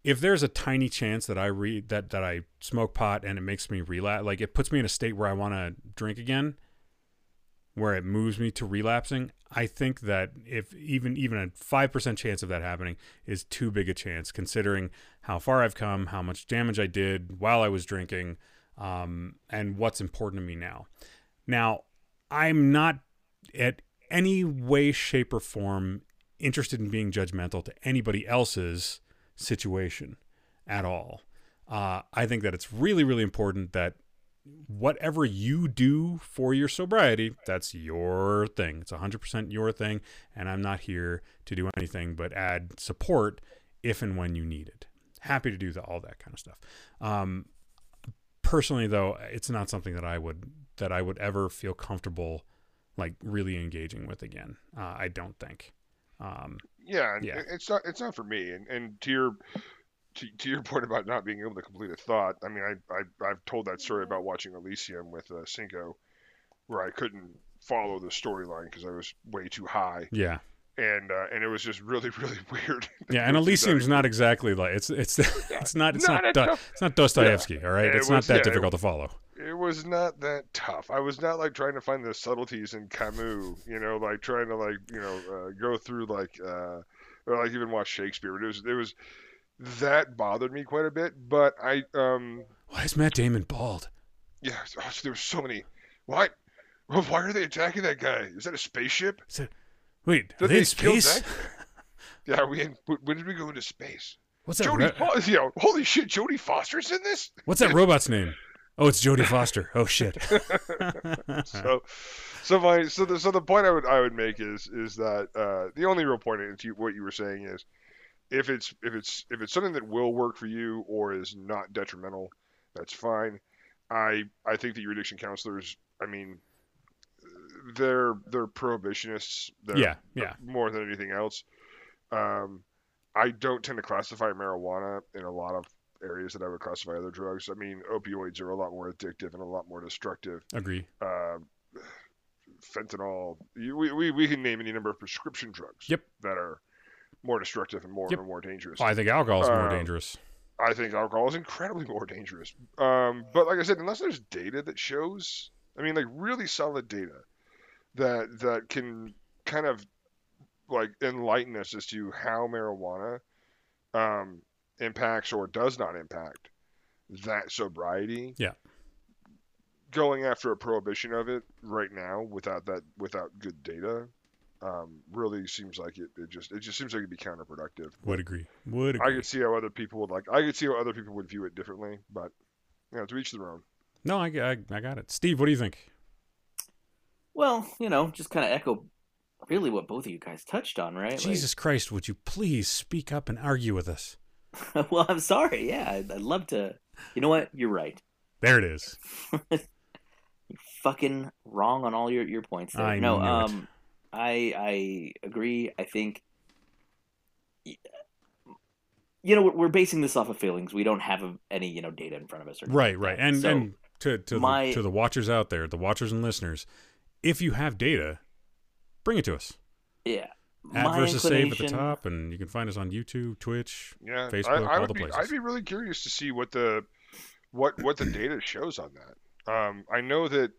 If there's a tiny chance that I read that that I smoke pot and it makes me relapse, like it puts me in a state where I want to drink again, where it moves me to relapsing, I think that if even even a five percent chance of that happening is too big a chance, considering how far I've come, how much damage I did while I was drinking, um, and what's important to me now. Now, I'm not at any way, shape, or form interested in being judgmental to anybody else's situation at all. Uh, I think that it's really, really important that whatever you do for your sobriety, that's your thing. It's 100% your thing. And I'm not here to do anything but add support if and when you need it. Happy to do the, all that kind of stuff. Um, personally, though, it's not something that I would that I would ever feel comfortable like really engaging with again. Uh, I don't think. Um, yeah, yeah. it's not it's not for me. And and to your to, to your [laughs] point about not being able to complete a thought, I mean, I, I I've told that story about watching Elysium with uh, Cinco, where I couldn't follow the storyline because I was way too high, yeah, and uh, and it was just really [laughs] really weird. [laughs] yeah. And Elysium's not exactly like it's it's [laughs] it's not it's Not not tough- it's not Dostoevsky. All right, It it's not that yeah, it- difficult to follow. it was not that tough. I was not like trying to find the subtleties in Camus, you know, like trying to like you know uh, go through like uh, or like even watch Shakespeare. But it was it was that bothered me quite a bit. But I um Why is Matt Damon bald? yeah, oh, there were so many. Why? Why are they attacking that guy? Is that a spaceship? Wait, are Did they in space? [laughs] Yeah, are we in? When did we go into space? What's that? Jodie, ro- you know, holy shit, Jodie Foster's in this. What's that [laughs] robot's name? Oh, it's Jodie Foster. Oh shit. [laughs] so so my so the so the point I would I would make is is that uh, the only real point into what you were saying is if it's if it's if it's something that will work for you or is not detrimental, that's fine. I I think that your addiction counselors, I mean, they're they're prohibitionists. They're yeah, yeah. more than anything else. Um, I don't tend to classify marijuana in a lot of areas that I would classify other drugs. I mean, opioids are a lot more addictive and a lot more destructive. Agree. Uh, fentanyl, you, we, we, we can name any number of prescription drugs Yep. that are more destructive and more Yep. and more dangerous. I think alcohol is more Um, dangerous. I think alcohol is incredibly more dangerous. Um, but like I said, unless there's data that shows, I mean, like really solid data that that can kind of like enlighten us as to how marijuana um, impacts or does not impact that sobriety. Yeah. Going after a prohibition of it right now without that without good data um, really seems like it, it just it just seems like it'd be counterproductive. Would agree. Would I could see how other people would like. I could see how other people would view it differently, but you know, to each their own. No, I, I, I got it. Steve, what do you think? Well, you know, just kind of echo really what both of you guys touched on, right? Like- Jesus Christ, would you please speak up and argue with us? [laughs] well, I'm sorry. Yeah, I'd, I'd love to. You know what? You're right. There it is. [laughs] You're fucking wrong on all your, your points there. I no, knew it. um, I I agree. I think you know we're, we're basing this off of feelings. We don't have any you know data in front of us. Or Right, like right. And So, and to to my- the, to the watchers out there, the watchers and listeners, if you have data, bring it to us. yeah, At my versus save at the top, and you can find us on YouTube, Twitch. Yeah, Facebook, I, I all would the be, places. I'd be really curious to see what the what what the data shows on that. Um, I know that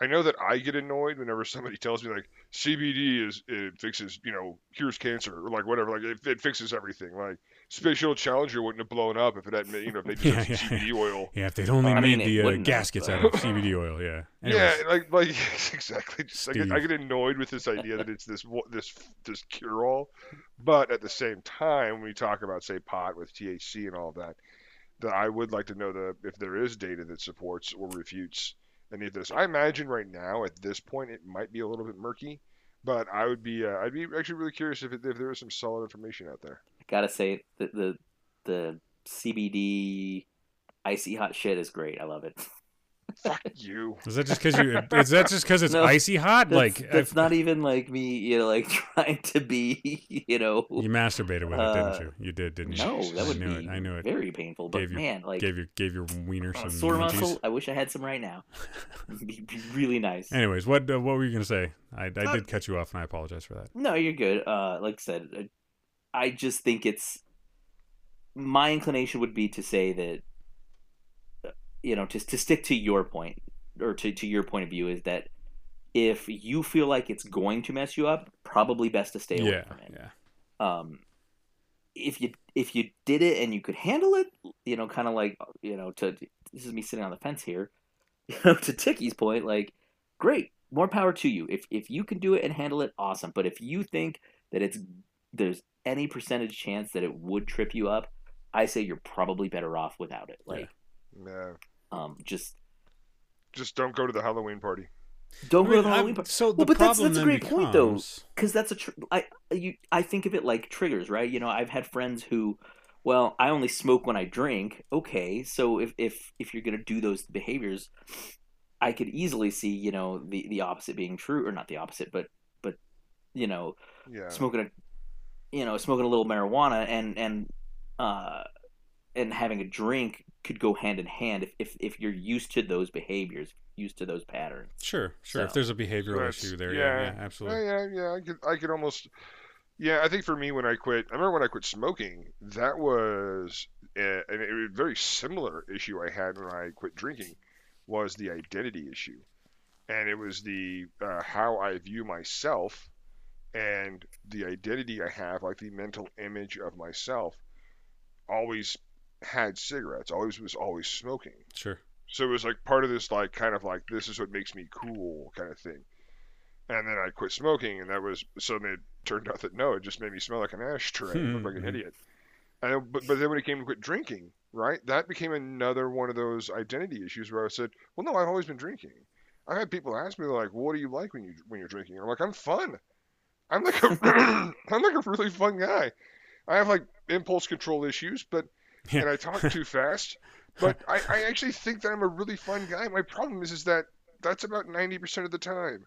I know that I get annoyed whenever somebody tells me like CBD is it fixes you know cures cancer or like whatever like it, it fixes everything like Space Shuttle Challenger wouldn't have blown up if it hadn't you know if they just [laughs] Yeah, had yeah, some CBD oil. Yeah, if they'd only I made mean, the uh, wouldn't have, gaskets out of CBD oil. Yeah. [laughs] Anyways, Yeah, like like [laughs] exactly. Just I get, I get annoyed with this idea that it's this this this cure all, but at the same time, when we talk about say pot with THC and all of that, that I would like to know the if there is data that supports or refutes any of this. I imagine right now at this point it might be a little bit murky, but I would be uh, I'd be actually really curious if if there is some solid information out there. I gotta say the the the CBD icy hot shit is great. I love it. [laughs] Fuck [laughs] you. is that just because you? Is that just because it's No, icy hot? That's, like that's if- not even like me, you know, like [laughs] trying to be, you know. you masturbated with it, uh, didn't you? You did, didn't you? No, that would I knew be it. I knew it. very painful. But Gave you- man, like gave your gave your wiener some sore munchies. muscle, I wish I had some right now. It'd [laughs] be, be really nice. Anyways, what uh, what were you gonna say? I, I Uh, did cut you off, and I apologize for that. No, you're good. Uh, like I said, uh, I just think it's my inclination would be to say that, uh, you know, just to stick to your point or to to your point of view is that if you feel like it's going to mess you up, probably best to stay away yeah, from it. yeah. Um, if you if you did it and you could handle it, you know, kind of like you know, to this is me sitting on the fence here. [laughs] You know, to Tiki's point, like, great, more power to you. If if you can do it and handle it, awesome. But if you think that it's there's any percentage chance that it would trip you up, I say you're probably better off without it. Like, Yeah. Um, just Just don't go to the Halloween party. don't I go to the Halloween party. so the Well, but that's- problem that's a then great point, though. because that's a tr- I you I think of it like triggers, right? You know, I've had friends who, well, I only smoke when I drink. Okay, so if if if you're gonna do those behaviors, I could easily see you know the the opposite being true, or not the opposite, but but you know Yeah. smoking a you know smoking a little marijuana and and uh and having a drink could go hand in hand if if, if you're used to those behaviors, used to those patterns. Sure, sure. If there's a behavioral That's- issue there, yeah. yeah, yeah, Yeah, absolutely. yeah, yeah. I could, I could almost. Yeah, I think for me, when I quit, I remember when I quit smoking. That was a, a, a very similar issue I had when I quit drinking, was the identity issue, and it was the uh, how I view myself, and the identity I have, like the mental image of myself, always had cigarettes. Always was always smoking. Sure. So it was like part of this, like kind of like this is what makes me cool kind of thing. And then I quit smoking, and that was suddenly it turned out that no, it just made me smell like an ashtray, like an Mhm. idiot. And but but then when it came to quit drinking, right, that became another one of those identity issues where I said, well, no, I've always been drinking. I've had people ask me like, what do you like when you when you're drinking? I'm like, I'm fun. I'm like a [clears throat] I'm like a really fun guy. I have like impulse control issues, but Yeah. and I talk too fast. But I, I actually think that I'm a really fun guy. My problem is is that that's about 90% of the time.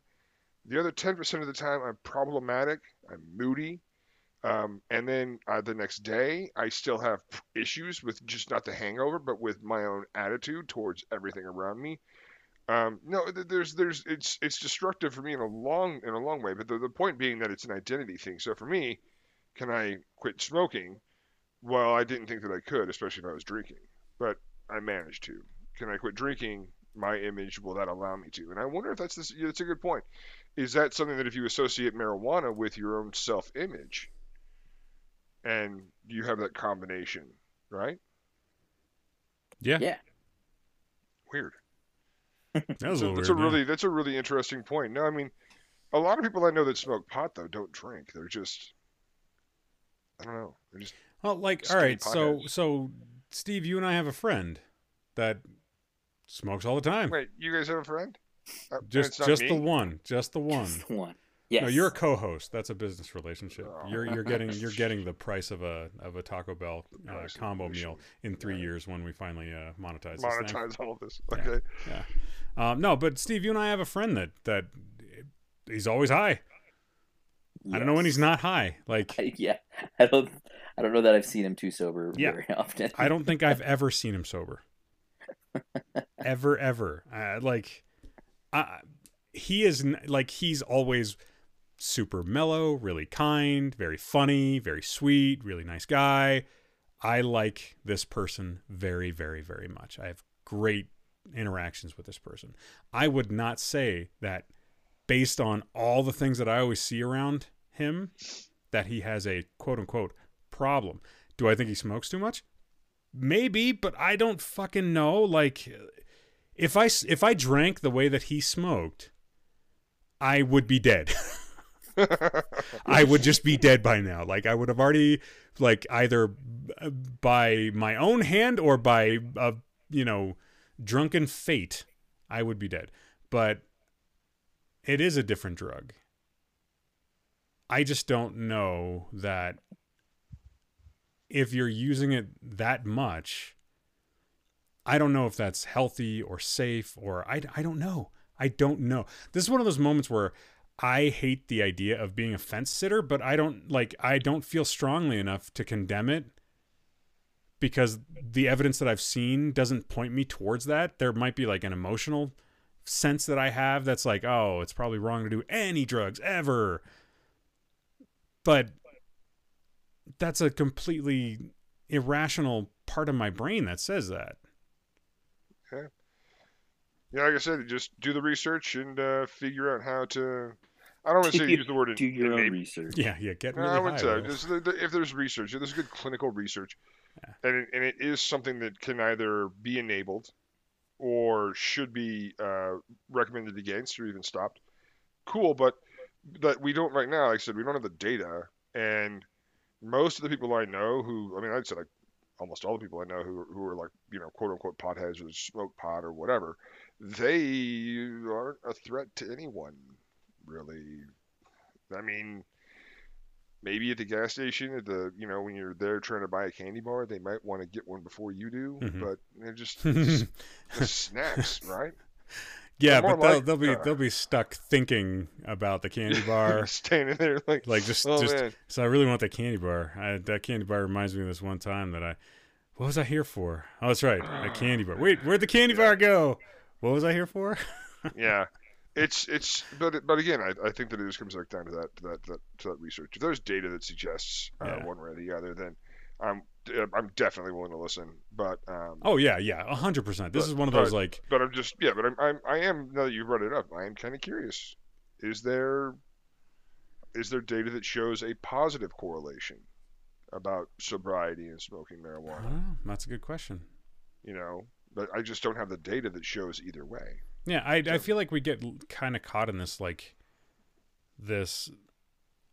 The other 10% of the time, I'm problematic. I'm moody. Um, and then uh, the next day, I still have issues with just not the hangover, but with my own attitude towards everything around me. Um, no, there's, there's, it's, it's destructive for me in a long, in a long way. But the, the point being that it's an identity thing. So for me, can I quit smoking? Well, I didn't think that I could, especially if I was drinking, but I managed to. Can I quit drinking? My image will that allow me to? And I wonder if that's this. That's a good point. Is that something that if you associate marijuana with your own self-image, and you have that combination, right? Yeah. Yeah. Weird. That was So a little that's weird. a yeah. really that's a really interesting point. No, I mean, a lot of people I know that smoke pot though don't drink. They're just I don't know. They're just Well, like, all right, Skinny so potheads. so Steve, you and I have a friend that smokes all the time. wait. You guys have a friend? Uh, just just me? the one, just the one. Just one. Yes. No, you're a co-host. That's a business relationship. Oh. You're you're getting you're [laughs] getting the price of a of a Taco Bell uh, price combo meal in three Right. years when we finally uh, monetize. This thing. monetize all of this. Yeah. Okay. Um, no, but Steve, you and I have a friend that that he's always high. I don't know when he's not high. Like [laughs] yeah, I don't. I don't know that I've seen him too sober Yeah. very [laughs] often. I don't think I've ever seen him sober. [laughs] ever, ever. Uh, like, I, he is like he's always super mellow, really kind, very funny, very sweet, really nice guy. I like this person very, very, very much. I have great interactions with this person. I would not say that based on all the things that I always see around him that he has a quote unquote problem. Do I think he smokes too much? Maybe, but I don't fucking know. Like, if I if I drank the way that he smoked, I would be dead. [laughs] I would just be dead by now. Like I would have already, like either by my own hand or by a you know drunken fate, I would be dead. But it is a different drug. I just don't know that if you're using it that much, I don't know if that's healthy or safe or I, I don't know. I don't know. This is one of those moments where I hate the idea of being a fence sitter, but I don't like I don't feel strongly enough to condemn it because the evidence that I've seen doesn't point me towards that. There might be like an emotional sense that I have that's like, oh, it's probably wrong to do any drugs ever. But that's a completely irrational part of my brain that says that. Okay. Yeah, like I said, just do the research and uh, figure out how to. I don't want to say use the word Do your own innate- research. Yeah, yeah. Get No, really I high. wouldn't say. Just the, the, if there's research, if there's good clinical research, Yeah. and it, and it is something that can either be enabled or should be uh, recommended against or even stopped, cool. But that we don't right now. Like I said, we don't have the data, and most of the people I know who, I mean, I'd say like almost all the people I know who who are like you know quote unquote potheads or smoke pot or whatever, they aren't a threat to anyone, really. I mean, maybe at the gas station, at the you know when you're there trying to buy a candy bar, they might want to get one before you do, Mhm. but they're just, just [laughs] snacks, right? Yeah, but they'll, they'll be uh, they'll be stuck thinking about the candy [laughs] bar. standing there like, like just oh just man, so I really want that candy bar. I, that candy bar reminds me of this one time that I what was I here for? Oh, that's right, a [sighs] candy bar. Wait, where'd the candy bar go? What was I here for? yeah. [laughs] It's it's but but again I, I think that it just comes back down to that to that, to that to that research. If there's data that suggests uh, Yeah. one way or the other, then I'm I'm definitely willing to listen. But um, Oh yeah, yeah, a hundred percent. This But- is one of but- those like but I'm just yeah, but I'm, I'm I am now that you brought it up, I am kind of curious. Is there is there data that shows a positive correlation about sobriety and smoking marijuana? That's a good question. You know, but I just don't have the data that shows either way. Yeah, I I feel like we get kind of caught in this like this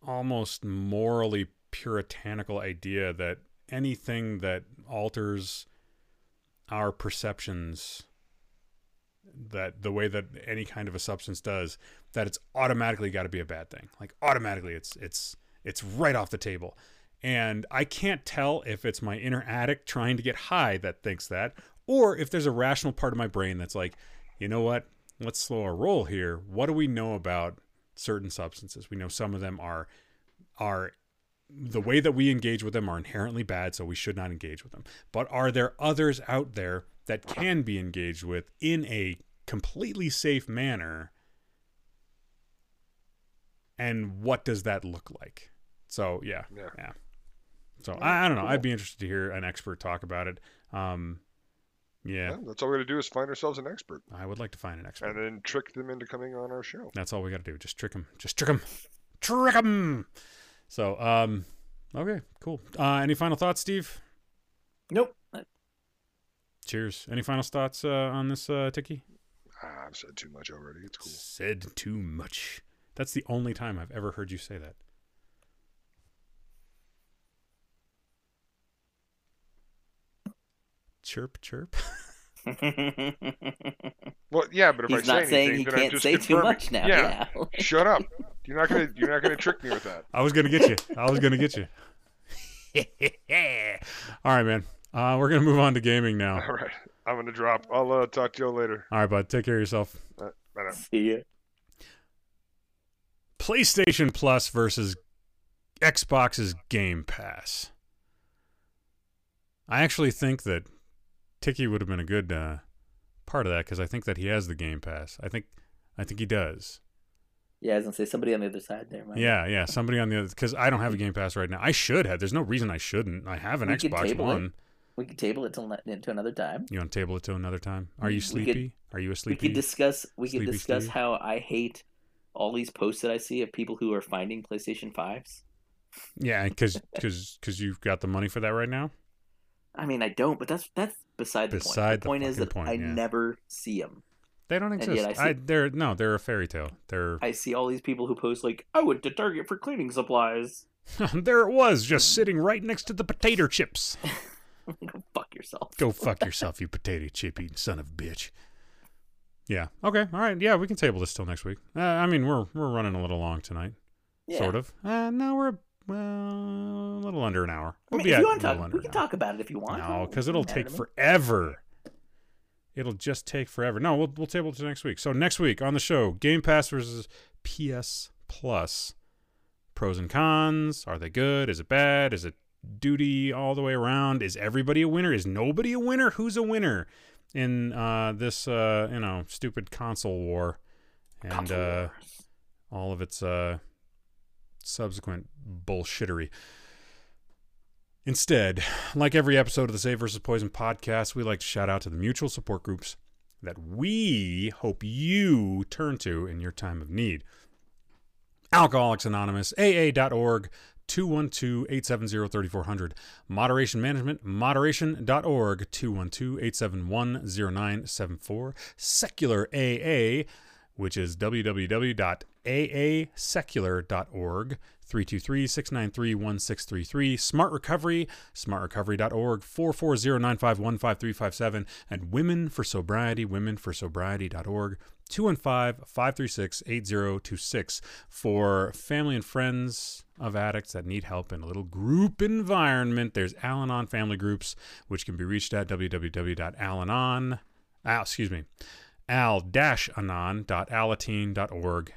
almost morally puritanical idea that anything that alters our perceptions that the way that any kind of a substance does that it's automatically got to be a bad thing. Like automatically it's it's it's right off the table. And i can't tell if it's my inner addict trying to get high that thinks that or if there's a rational part of my brain that's like you know what? Let's slow our roll here. What do we know about certain substances? We know some of them are are the way that we engage with them are inherently bad so we should not engage with them but are there others out there that can be engaged with in a completely safe manner and what does that look like so yeah Yeah. yeah so I, I don't know i'd be interested to hear an expert talk about it um yeah Yeah, that's all we got to do is find ourselves an expert i would like to find an expert and then trick them into coming on our show. that's all we got to do. Just trick them. Just trick them. Trick them. So, um, okay, cool. Uh, any final thoughts, Steve? Nope. Cheers. Any final thoughts uh, on this, uh, Tiki? Ah, I've said too much already. It's cool. Said too much. That's the only time I've ever heard you say that. Chirp, chirp. [laughs] [laughs] Well, yeah, but if I He's say not saying anything, he can't just say too confirming- much now. Yeah, Yeah. shut up. [laughs] You're not gonna you're not gonna trick me with that. I was gonna get you. I was gonna get you. [laughs] All right, man. Uh, we're gonna move on to gaming now. All right, I'm gonna drop. I'll uh, talk to you later. All right, bud. Take care of yourself. Bye now. See ya. PlayStation Plus versus Xbox's Game Pass. I actually think that Tiki would have been a good uh, part of that because I think that he has the Game Pass. I think, I think he does. Yeah, I was gonna say somebody on the other side there. Might. Yeah, yeah. Somebody on the other because I don't have a Game Pass right now. I should have. There's no reason I shouldn't. I have an We Xbox table it. One. We could table it till into another time. You want to table it to another time? Are you We could- sleepy? Are you asleep? We could discuss. We could discuss how I hate all these posts that I see of people who are finding PlayStation fives. yeah, because because because you've got the money for that right now. I mean, I don't, but that's that's beside the Beside point. The point is that point, I yeah. never see them. They don't exist. I I, they're no, they're a fairy tale. They're I see all these people who post like, "I went to Target for cleaning supplies." [laughs] [laughs] there it was, just sitting right next to the potato chips. [laughs] Go fuck yourself. Go fuck yourself, you potato chip eating son of a bitch. Yeah. Okay. All right. Yeah, we can table this till next week. Uh, I mean, we're we're running a little long tonight, Yeah. sort of. Uh, no, we're well, a little under an hour. I We'll mean, be if you want to talk, under we can talk about it if you want. No, because It it'll take matter to me. forever. It'll just take forever. No, we'll we'll table it to next week. So next week on the show, Game Pass versus PS Plus. Pros and cons. Are they good? Is it bad? Is it duty all the way around? Is everybody a winner? Is nobody a winner? Who's a winner in uh, this uh, you know stupid console war and uh, all of its uh, subsequent bullshittery. Instead, like every episode of the Save versus Poison podcast, we like to shout out to the mutual support groups that we hope you turn to in your time of need. Alcoholics Anonymous, AA.org, 212-870-3400. Moderation Management, moderation.org, 212-871-0974. Secular AA, which is www.aasecular.org, 323-693-1633. Smart Recovery, smartrecovery.org, 440-951-5357. And Women for Sobriety, womenforsobriety.org, 215-536-8026 for family and friends of addicts that need help in a little group environment. There's Al-Anon family groups, which can be reached at www.alanon, ah, excuse me, al-anon.alateen.org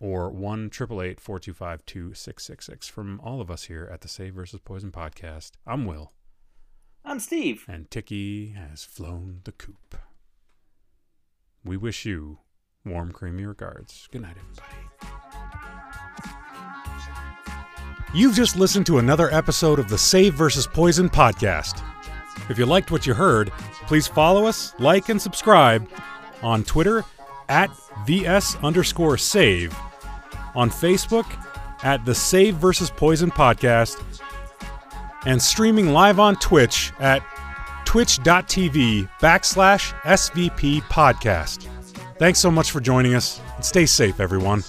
or 1 425 2666 From all of us here at the Save versus Poison podcast, I'm Will. I'm Steve. And Tiki has flown the coop. We wish you warm, creamy regards. Good night, everybody. You've just listened to another episode of the Save versus Poison podcast. If you liked what you heard, please follow us, like, and subscribe on Twitter at VS underscore save, on Facebook at the Save versus Poison podcast, and streaming live on Twitch at twitch.tv backslash SVP podcast. Thanks so much for joining us and stay safe, everyone.